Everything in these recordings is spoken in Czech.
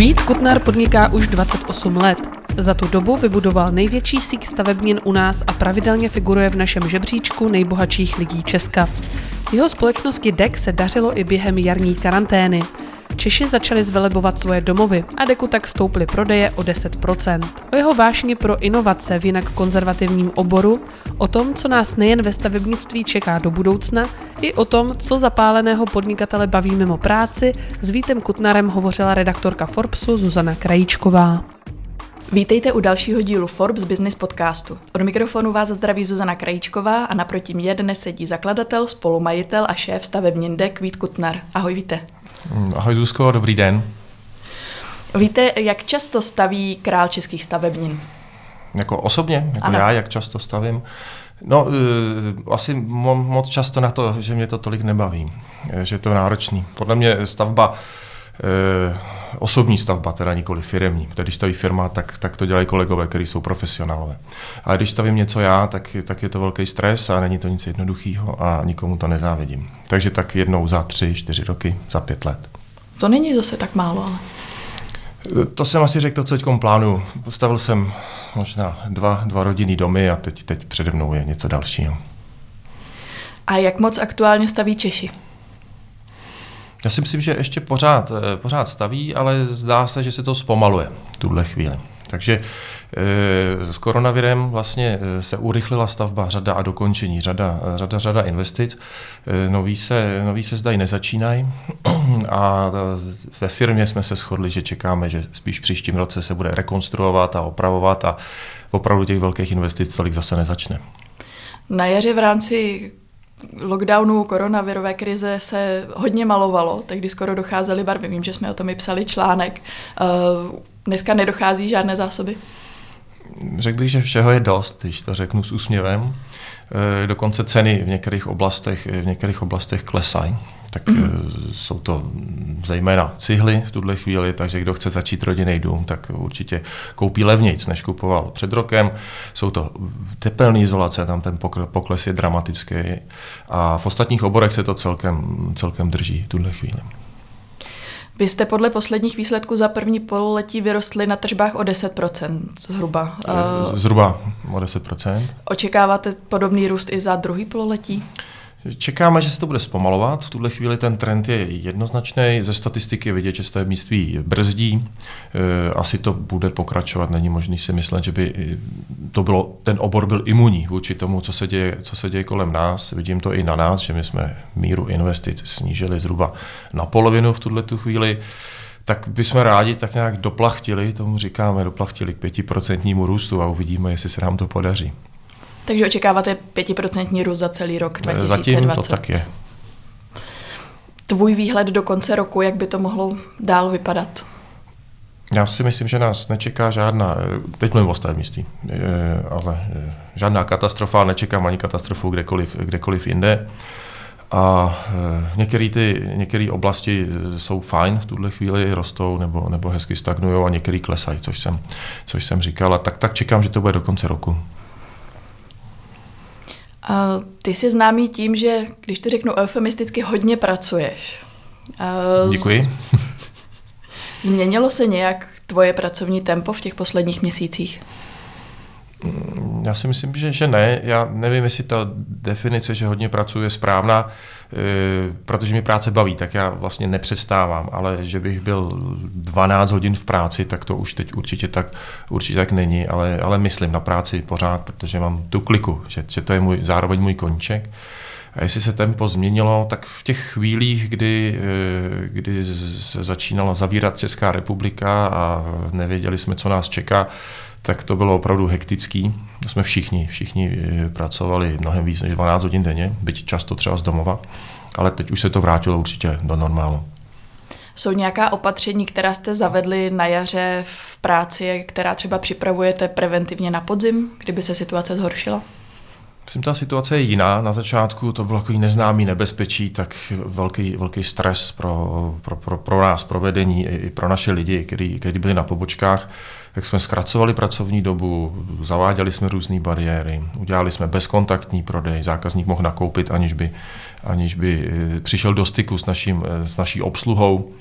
Vít Kutnar podniká už 28 let. Za tu dobu vybudoval největší síť stavebnin u nás a pravidelně figuruje v našem žebříčku nejbohatších lidí Česka. Jeho společnosti DEC se dařilo i během jarní karantény. Češi začali zvelebovat svoje domovy a Deku tak stouply prodeje o 10%. O jeho vášni pro inovace v jinak konzervativním oboru, o tom, co nás nejen ve stavebnictví čeká do budoucna, i o tom, co zapáleného podnikatele baví mimo práci, s Vítem Kutnarem hovořila redaktorka Forbesu Zuzana Krajíčková. Vítejte u dalšího dílu Forbes Business podcastu. Od mikrofonu vás zdraví Zuzana Krajíčková a naproti mě dnes sedí zakladatel, spolumajitel a šéf stavebnin DEK Vít Kutnar. Ahoj, víte. Mm, ahoj Zuzko, dobrý den. Víte, jak často staví král českých stavebnin? Jako osobně? Jako ano. já, jak často stavím? No, uh, asi mo- moc často na to, že mě to tolik nebaví, eh, že je to náročný. Podle mě stavba uh, osobní stavba, teda nikoli firemní. Protože když staví firma, tak, tak to dělají kolegové, kteří jsou profesionálové. Ale když stavím něco já, tak, tak je to velký stres a není to nic jednoduchého a nikomu to nezávidím. Takže tak jednou za tři, čtyři roky, za pět let. To není zase tak málo, ale... To jsem asi řekl to, co teď plánuju. Postavil jsem možná dva, dva rodinný domy a teď, teď přede mnou je něco dalšího. A jak moc aktuálně staví Češi? Já si myslím, že ještě pořád, eh, pořád staví, ale zdá se, že se to zpomaluje v tuhle chvíli. Takže e, s koronavirem vlastně eh, se urychlila stavba řada a dokončení, řada, řada, řada investic. Noví, se, noví se zdají nezačínají a ve firmě jsme se shodli, že čekáme, že spíš příštím roce se bude rekonstruovat a opravovat a opravdu těch velkých investic tolik zase nezačne. Na jaře v rámci lockdownu, koronavirové krize se hodně malovalo, tehdy skoro docházely barvy. Vím, že jsme o tom i psali článek. Eh, dneska nedochází žádné zásoby? Řekl bych, že všeho je dost, když to řeknu s úsměvem. Eh, dokonce ceny v některých oblastech, v některých oblastech klesají tak mm. jsou to zejména cihly v tuhle chvíli, takže kdo chce začít rodinný dům, tak určitě koupí levnějc, než kupoval před rokem. Jsou to tepelné izolace, tam ten pokles je dramatický a v ostatních oborech se to celkem, celkem drží v tuhle chvíli. Vy jste podle posledních výsledků za první pololetí vyrostli na tržbách o 10% zhruba. Eh, zhruba o 10%. Očekáváte podobný růst i za druhý pololetí? Čekáme, že se to bude zpomalovat. V tuhle chvíli ten trend je jednoznačný. Ze statistiky je vidět, že stavebnictví brzdí. E, asi to bude pokračovat. Není možný si myslet, že by to bylo, ten obor byl imunní vůči tomu, co se, děje, co se děje kolem nás. Vidím to i na nás, že my jsme míru investic snížili zhruba na polovinu v tuhle tu chvíli tak bychom rádi tak nějak doplachtili, tomu říkáme, doplachtili k pětiprocentnímu růstu a uvidíme, jestli se nám to podaří. Takže očekáváte pětiprocentní růst za celý rok 2020? Zatím to tak je. Tvůj výhled do konce roku, jak by to mohlo dál vypadat? Já si myslím, že nás nečeká žádná, teď mluvím o stavebnictví, eh, ale eh, žádná katastrofa, nečekám ani katastrofu kdekoliv, kdekoliv jinde. A eh, některé ty některé oblasti jsou fajn v tuhle chvíli, rostou nebo, nebo hezky stagnují a některé klesají, což jsem, což jsem říkal. A tak, tak čekám, že to bude do konce roku. Uh, ty jsi známý tím, že, když to řeknu eufemisticky, hodně pracuješ. Uh, Děkuji. Změnilo se nějak tvoje pracovní tempo v těch posledních měsících? Já si myslím, že, že ne. Já nevím, jestli ta definice, že hodně pracuji, je správná, e, protože mi práce baví, tak já vlastně nepřestávám, ale že bych byl 12 hodin v práci, tak to už teď určitě tak, určitě tak není, ale, ale myslím na práci pořád, protože mám tu kliku, že, že to je můj, zároveň můj koníček. A jestli se tempo změnilo, tak v těch chvílích, kdy, e, kdy se začínala zavírat Česká republika a nevěděli jsme, co nás čeká, tak to bylo opravdu hektický. Jsme všichni, všichni eh, pracovali mnohem víc než 12 hodin denně, byť často třeba z domova, ale teď už se to vrátilo určitě do normálu. Jsou nějaká opatření, která jste zavedli na jaře v práci, která třeba připravujete preventivně na podzim, kdyby se situace zhoršila? Myslím, ta situace je jiná. Na začátku to bylo takový neznámý nebezpečí, tak velký, velký stres pro, pro, pro, pro nás, pro vedení i pro naše lidi, kteří, byli na pobočkách. Jak jsme zkracovali pracovní dobu, zaváděli jsme různé bariéry, udělali jsme bezkontaktní prodej, zákazník mohl nakoupit, aniž by, aniž by eh, přišel do styku s, naším, eh, s naší obsluhou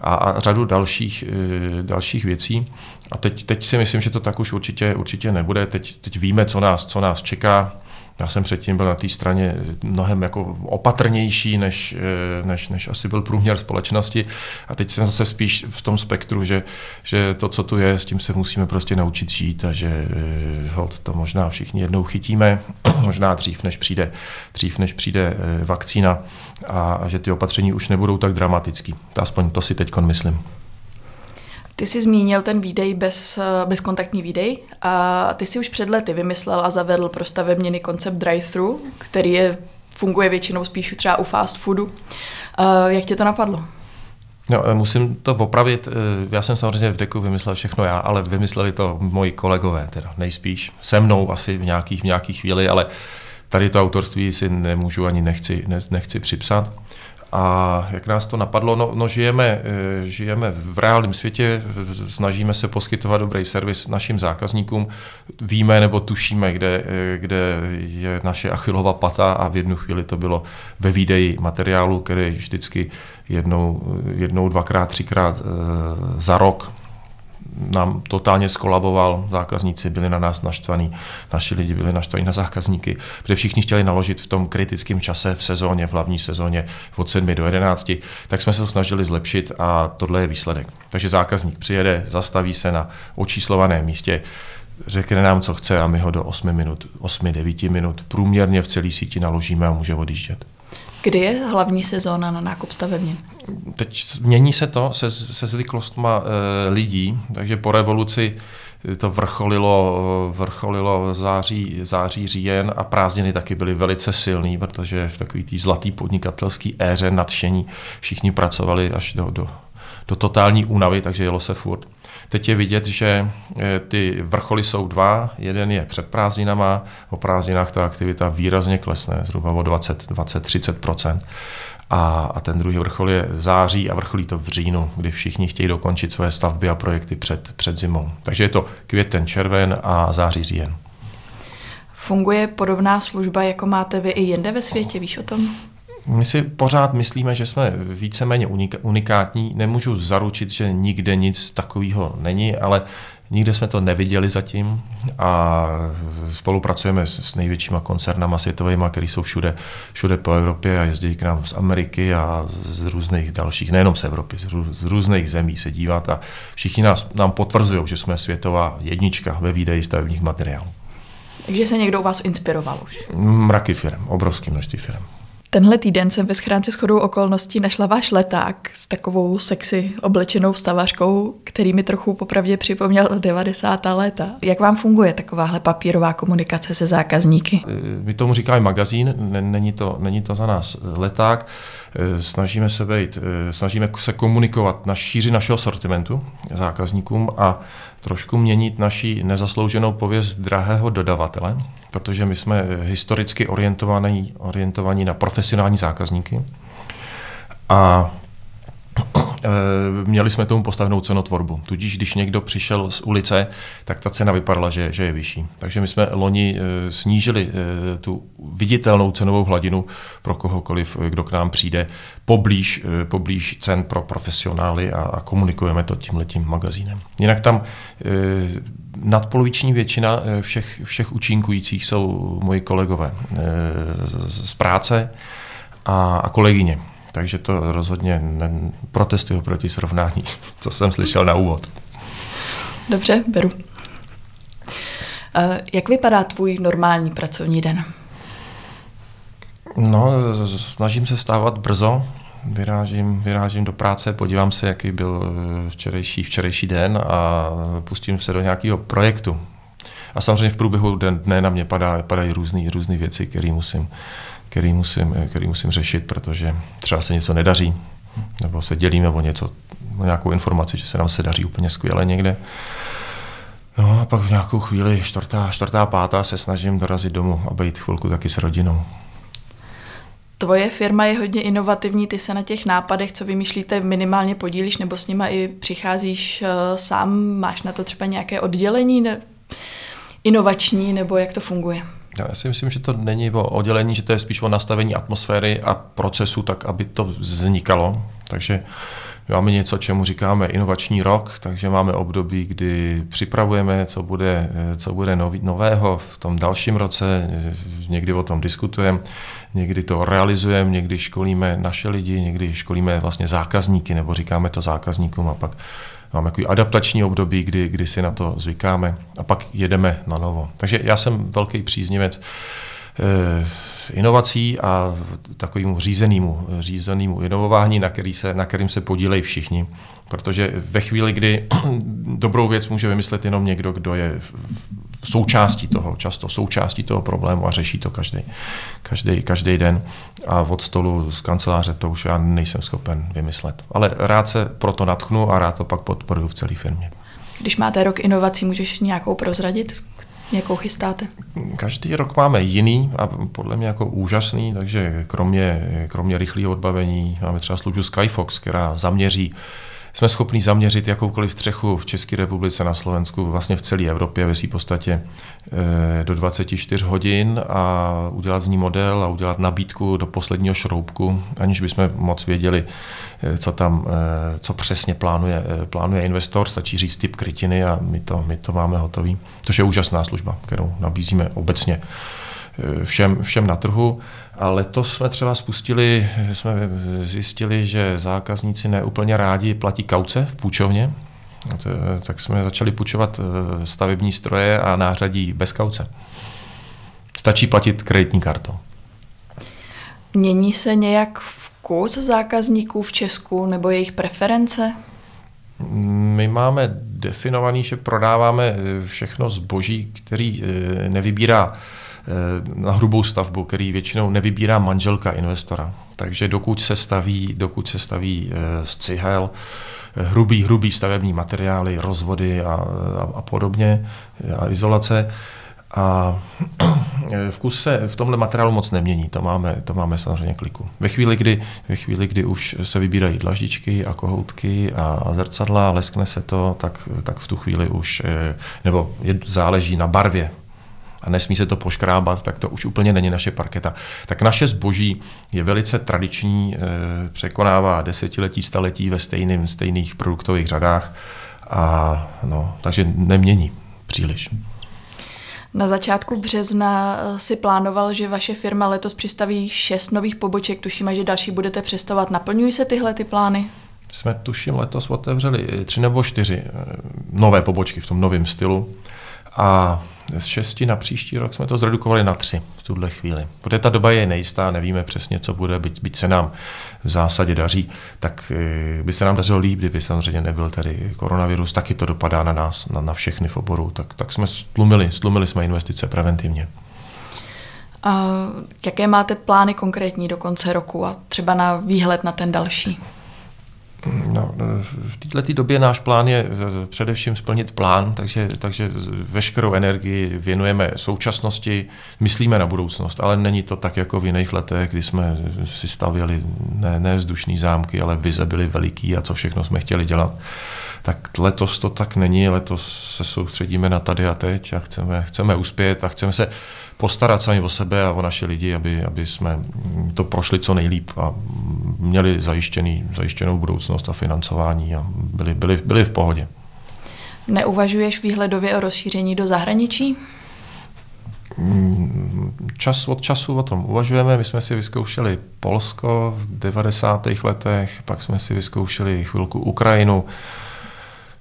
a, a řadu dalších, eh, dalších věcí. A teď, teď si myslím, že to tak už určitě, určitě nebude. Teď, teď víme, co nás, co nás čeká. Já jsem předtím byl na té straně mnohem jako opatrnější, než, eh, než, než asi byl průměr společnosti. A teď jsem se spíš v tom spektru, že, že to, co tu je, s tím se musíme prostě naučit žít a že eh, hold, to možná všichni jednou chytíme, možná dřív, než přijde, dřív, než přijde vakcína a, a že ty opatření už nebudou tak dramatický. Aspoň to si teď myslím. Ty jsi zmínil ten výdej bez, bezkontaktní výdej a ty si už před lety vymyslel a zavedl pro stavebněny koncept drive-thru, který je, funguje většinou spíš třeba u fast foodu. Jak tě to napadlo? No, musím to opravit. Já jsem samozřejmě v deku vymyslel všechno já, ale vymysleli to moji kolegové, teda nejspíš. Se mnou asi v nějakých, v nějakých chvíli, ale tady to autorství si nemůžu ani nechci, ne, nechci připsat. A jak nás to napadlo, no, no žijeme, eh, žijeme v reálném světě, snažíme se poskytovat dobrý servis našim zákazníkům, víme nebo tušíme, kde, eh, kde je naše achilova pata a v jednu chvíli to bylo ve výdeji materiálu, který vždycky jednou, jednou dvakrát, třikrát eh, za rok nám totálně skolaboval, zákazníci byli na nás naštvaní, naši lidi byli naštvaní na zákazníky, protože všichni chtěli naložit v tom kritickém čase v sezóně, v hlavní sezóně od 7 do 11, tak jsme se to snažili zlepšit a tohle je výsledek. Takže zákazník přijede, zastaví se na očíslovaném místě, řekne nám, co chce a my ho do 8 minut, 8-9 minut průměrně v celé síti naložíme a může odjíždět. Kdy je hlavní sezóna na nákup stavebnin? Teď mění se to se, se zvyklostma e, lidí, takže po revoluci to vrcholilo, vrcholilo září, září, říjen a prázdniny taky byly velice silný, protože v takový té zlatý podnikatelský éře nadšení všichni pracovali až do, do, do totální únavy, takže jelo se furt. Teď je vidět, že eh, ty vrcholy jsou dva. Jeden je před prázdninama, o prázdninách ta aktivita výrazně klesne, zhruba o 20-30 a, a ten druhý vrchol je září a vrcholí to v říjnu, kdy všichni chtějí dokončit své stavby a projekty před, před zimou. Takže je to květen, červen a září, říjen. Funguje podobná služba, jako máte vy i jinde ve světě, víš o tom? My si pořád myslíme, že jsme víceméně unikátní. Nemůžu zaručit, že nikde nic takového není, ale nikde jsme to neviděli zatím a spolupracujeme s největšíma koncernama světovými, které jsou všude, všude po Evropě a jezdí k nám z Ameriky a z různých dalších, nejenom z Evropy, z různých zemí se dívat a všichni nás, nám potvrzují, že jsme světová jednička ve výdeji stavebních materiálů. Takže se někdo u vás inspiroval už? Mraky firm, obrovské množství firm. Tenhle týden jsem ve schránce shodou okolností našla váš leták s takovou sexy oblečenou stavařkou, který mi trochu popravdě připomněl 90. léta. Jak vám funguje takováhle papírová komunikace se zákazníky? My tomu říkáme magazín, není to, není to za nás leták. Snažíme se být, snažíme se komunikovat na šíři našeho sortimentu zákazníkům a trošku měnit naši nezaslouženou pověst drahého dodavatele, protože my jsme historicky orientovaní, orientovaní na profesionální zákazníky. A měli jsme tomu postavenou cenotvorbu. Tudíž, když někdo přišel z ulice, tak ta cena vypadala, že, že je vyšší. Takže my jsme loni e, snížili e, tu viditelnou cenovou hladinu pro kohokoliv, kdo k nám přijde, poblíž, poblíž cen pro profesionály a, a komunikujeme to tímhletím magazínem. Jinak tam nadpoloviční většina eh, všech, všech účinkujících jsou moji kolegové eh, z, z práce a, a kolegyně. Takže to rozhodně ne, protestuju proti srovnání, co jsem slyšel na úvod. Dobře, beru. Eh, jak vypadá tvůj normální pracovní den? No, snažím se stávat brzo, vyrážím, vyrážím do práce, podívám se, jaký byl eh, včerejší, včerejší den a pustím se do nějakého projektu. A samozřejmě v průběhu dne na mě padá, padají různé různé věci, které musím, který musím, který musím řešit, protože třeba se něco nedaří, nebo se dělíme o něco, o nějakou informaci, že se nám se daří úplně skvěle někde. No a pak v nějakou chvíli, čtvrtá, čtvrtá, pátá, se snažím dorazit domů a být chvilku taky s rodinou. Tvoje firma je hodně inovativní, ty se na těch nápadech, co vymýšlíte, minimálně podílíš nebo s nima i přicházíš uh, sám, máš na to třeba nějaké oddělení ne? inovační nebo jak to funguje? Já si myslím, že to není o oddělení, že to je spíš o nastavení atmosféry a procesu, tak aby to vznikalo. Takže máme něco, čemu říkáme inovační rok, takže máme období, kdy připravujeme, co bude, co bude nový, nového v tom dalším roce, někdy o tom diskutujeme, někdy to realizujeme, někdy školíme naše lidi, někdy školíme vlastně zákazníky, nebo říkáme to zákazníkům a pak máme takový adaptační období, kdy, kdy si na to zvykáme a pak jedeme na novo. Takže já jsem velký příznivec inovací a takovému řízenému, řízenému inovování, na, který se, na kterým se podílejí všichni. Protože ve chvíli, kdy dobrou věc může vymyslet jenom někdo, kdo je v součástí toho, často součástí toho problému a řeší to každý, každý, každý den. A od stolu z kanceláře to už já nejsem schopen vymyslet. Ale rád se proto natchnu a rád to pak podporuji v celé firmě. Když máte rok inovací, můžeš nějakou prozradit? Jakou chystáte? Každý rok máme jiný a podle mě jako úžasný, takže kromě, kromě rychlého odbavení máme třeba službu Skyfox, která zaměří jsme schopni zaměřit jakoukoliv střechu v České republice, na Slovensku, vlastně v celé Evropě ve své podstatě eh, do 24 hodin a udělat z ní model a udělat nabídku do posledního šroubku, aniž bychom moc věděli, eh, co tam, eh, co přesně plánuje, plánuje investor, stačí říct typ krytiny a my to, my to máme hotový, což je úžasná služba, kterou nabízíme obecně všem, všem na trhu. A letos jsme třeba spustili, jsme zjistili, že zákazníci neúplně rádi platí kauce v půjčovně, tak jsme začali půjčovat eh, stavební stroje a nářadí bez kauce. Stačí platit kreditní kartou. Mění se nějak vkus zákazníků v Česku nebo jejich preference? My máme definovaný, že prodáváme všechno zboží, který eh, nevybírá Eh, na hrubou stavbu, který většinou nevybírá manželka investora. Takže dokud se staví, dokud se staví eh, z cihel, eh, hrubý, hrubý stavební materiály, rozvody a, a, a podobně, a izolace, a vkus se v tomhle materiálu moc nemění, to máme, to máme samozřejmě kliku. Ve chvíli, kdy, ve chvíli, kdy už se vybírají dlaždičky a kohoutky a, a zrcadla, leskne se to, tak, tak v tu chvíli už, nebo je, záleží na barvě a nesmí se to poškrábat, tak to už úplně není naše parketa. Tak naše zboží je velice tradiční, eh, překonává desetiletí, staletí ve stejným, stejných produktových řadách, a, no, takže nemění příliš. Na začátku března eh, si plánoval, že vaše firma letos přistaví šest nových poboček, tuším, že další budete přestovat. Naplňují se tyhle ty plány? Jsme tuším letos otevřeli tři nebo čtyři eh, nové pobočky v tom novém stylu. A z šesti na příští rok jsme to zredukovali na tři v tuhle chvíli. Protože ta doba je nejistá, nevíme přesně, co bude, byť, byť se nám v zásadě daří, tak eh, by se nám dařilo líp, kdyby samozřejmě nebyl tady koronavirus, taky to dopadá na nás, na, na všechny v oboru, tak, tak jsme stlumili, stlumili jsme investice preventivně. A jaké máte plány konkrétní do konce roku a třeba na výhled na ten další? No, v této době náš plán je především splnit plán, takže, takže veškerou energii věnujeme současnosti, myslíme na budoucnost, ale není to tak jako v jiných letech, kdy jsme si stavěli ne, ne vzdušný zámky, ale vize byly veliký a co všechno jsme chtěli dělat. Tak letos to tak není, letos se soustředíme na tady a teď a chceme, chceme uspět a chceme se postarat sami o sebe a o naše lidi, aby, aby jsme to prošli co nejlíp a měli zajištěný, zajištěnou budoucnost a financování a byli, byli, byli v pohodě. Neuvažuješ výhledově o rozšíření do zahraničí? Čas od času o tom uvažujeme. My jsme si vyzkoušeli Polsko v 90. letech, pak jsme si vyzkoušeli chvilku Ukrajinu.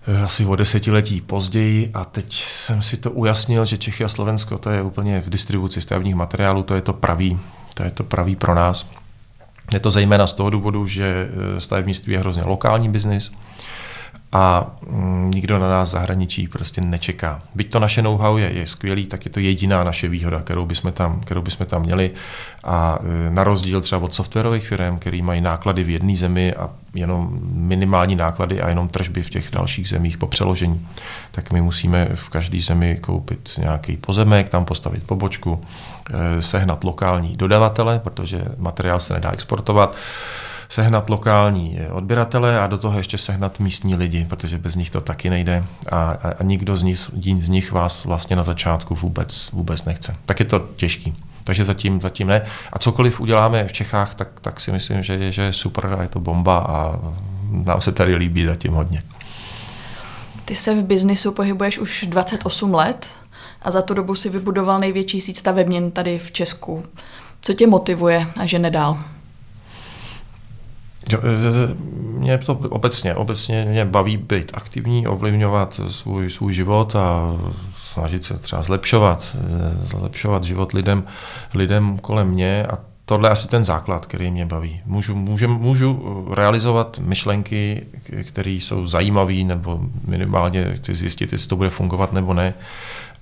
Eh, asi o desetiletí později a teď jsem si to ujasnil, že Čechy a Slovensko to je úplně v distribuci stavebních materiálů, to je to pravý, to je to pravý pro nás. Je to zejména z toho důvodu, že eh, stavebnictví je hrozně lokální biznis a mm, nikdo na nás zahraničí prostě nečeká. Byť to naše know-how je, je skvělý, tak je to jediná naše výhoda, kterou bychom tam, kterou bychom tam měli. A e, na rozdíl třeba od softwarových firm, který mají náklady v jedné zemi a jenom minimální náklady a jenom tržby v těch dalších zemích po přeložení, tak my musíme v každé zemi koupit nějaký pozemek, tam postavit pobočku, e, sehnat lokální dodavatele, protože materiál se nedá exportovat sehnat lokální odběratele a do toho ještě sehnat místní lidi, protože bez nich to taky nejde a, a, a nikdo z nich, z nich vás vlastně na začátku vůbec, vůbec nechce. Tak je to těžký. Takže zatím, zatím ne. A cokoliv uděláme v Čechách, tak, tak si myslím, že je, že je super a je to bomba a nám se tady líbí zatím hodně. Ty se v biznisu pohybuješ už 28 let a za tu dobu si vybudoval největší síť stavebnin tady v Česku. Co tě motivuje a že nedál? E, e, mě to obecně, obecně mě baví být aktivní, ovlivňovat svůj, svůj život a snažit se třeba zlepšovat, e, zlepšovat život lidem, lidem kolem mě a tohle je asi ten základ, který mě baví. Můžu, můžu, můžu realizovat myšlenky, které jsou zajímavé, nebo minimálně chci zjistit, jestli to bude fungovat nebo ne,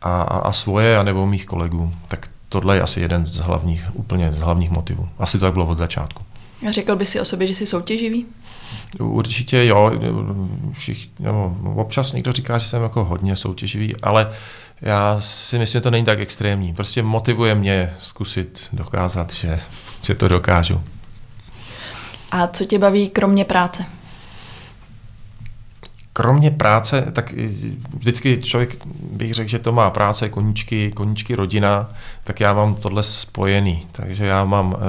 a, a, a svoje, anebo mých kolegů. Tak tohle je asi jeden z hlavních, úplně z hlavních motivů. Asi to tak bylo od začátku. Řekl by si o sobě, že jsi soutěživý? Určitě jo. Všich, no, občas někdo říká, že jsem jako hodně soutěživý, ale já si myslím, že to není tak extrémní. Prostě motivuje mě zkusit dokázat, že, že to dokážu. A co tě baví kromě práce? Kromě práce, tak vždycky člověk bych řekl, že to má práce, koníčky, koníčky rodina, tak já mám tohle spojený. Takže já mám e,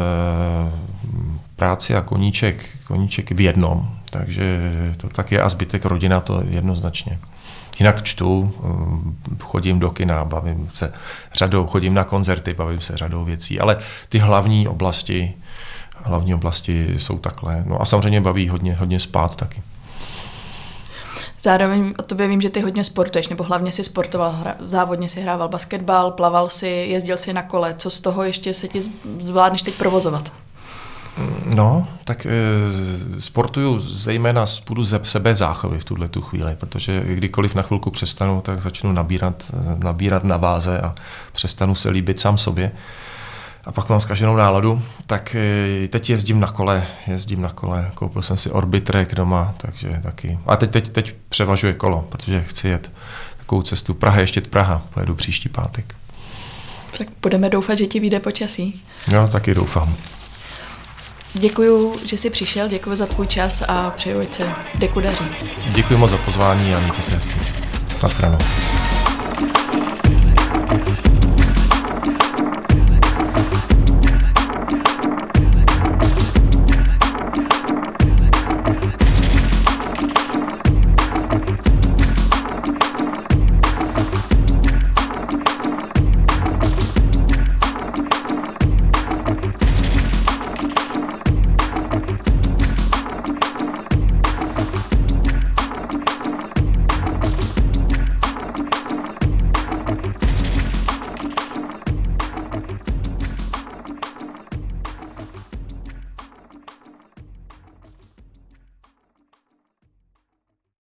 práci a koníček, koníček v jednom. Takže to tak je a zbytek rodina to jednoznačně. Jinak čtu, eh, chodím do kina, bavím se řadou, chodím na koncerty, bavím se řadou věcí, ale ty hlavní oblasti, hlavní oblasti jsou takhle. No a samozřejmě baví hodně, hodně spát taky. Zároveň o tobě vím, že ty hodně sportuješ, nebo hlavně si sportoval, hra, závodně si hrával basketbal, plaval si, jezdil si na kole. Co z toho ještě se ti zvládneš teď provozovat? No, tak e, sportuju zejména z půdu ze sebe záchovy v tuhle tu chvíli, protože kdykoliv na chvilku přestanu, tak začnu nabírat, nabírat na váze a přestanu se líbit sám sobě. A pak mám zkaženou náladu, tak e, teď jezdím na kole, jezdím na kole, koupil jsem si Orbitrek doma, takže taky. A teď, teď, teď převažuje kolo, protože chci jet takovou cestu Praha, ještě Praha, pojedu příští pátek. Tak budeme doufat, že ti vyjde počasí. Jo, taky doufám. Děkuji, že jsi přišel, děkuji za tvůj čas a přeju, ať se deku daří. Děkuji moc za pozvání a mějte se hezky. Naschledanou.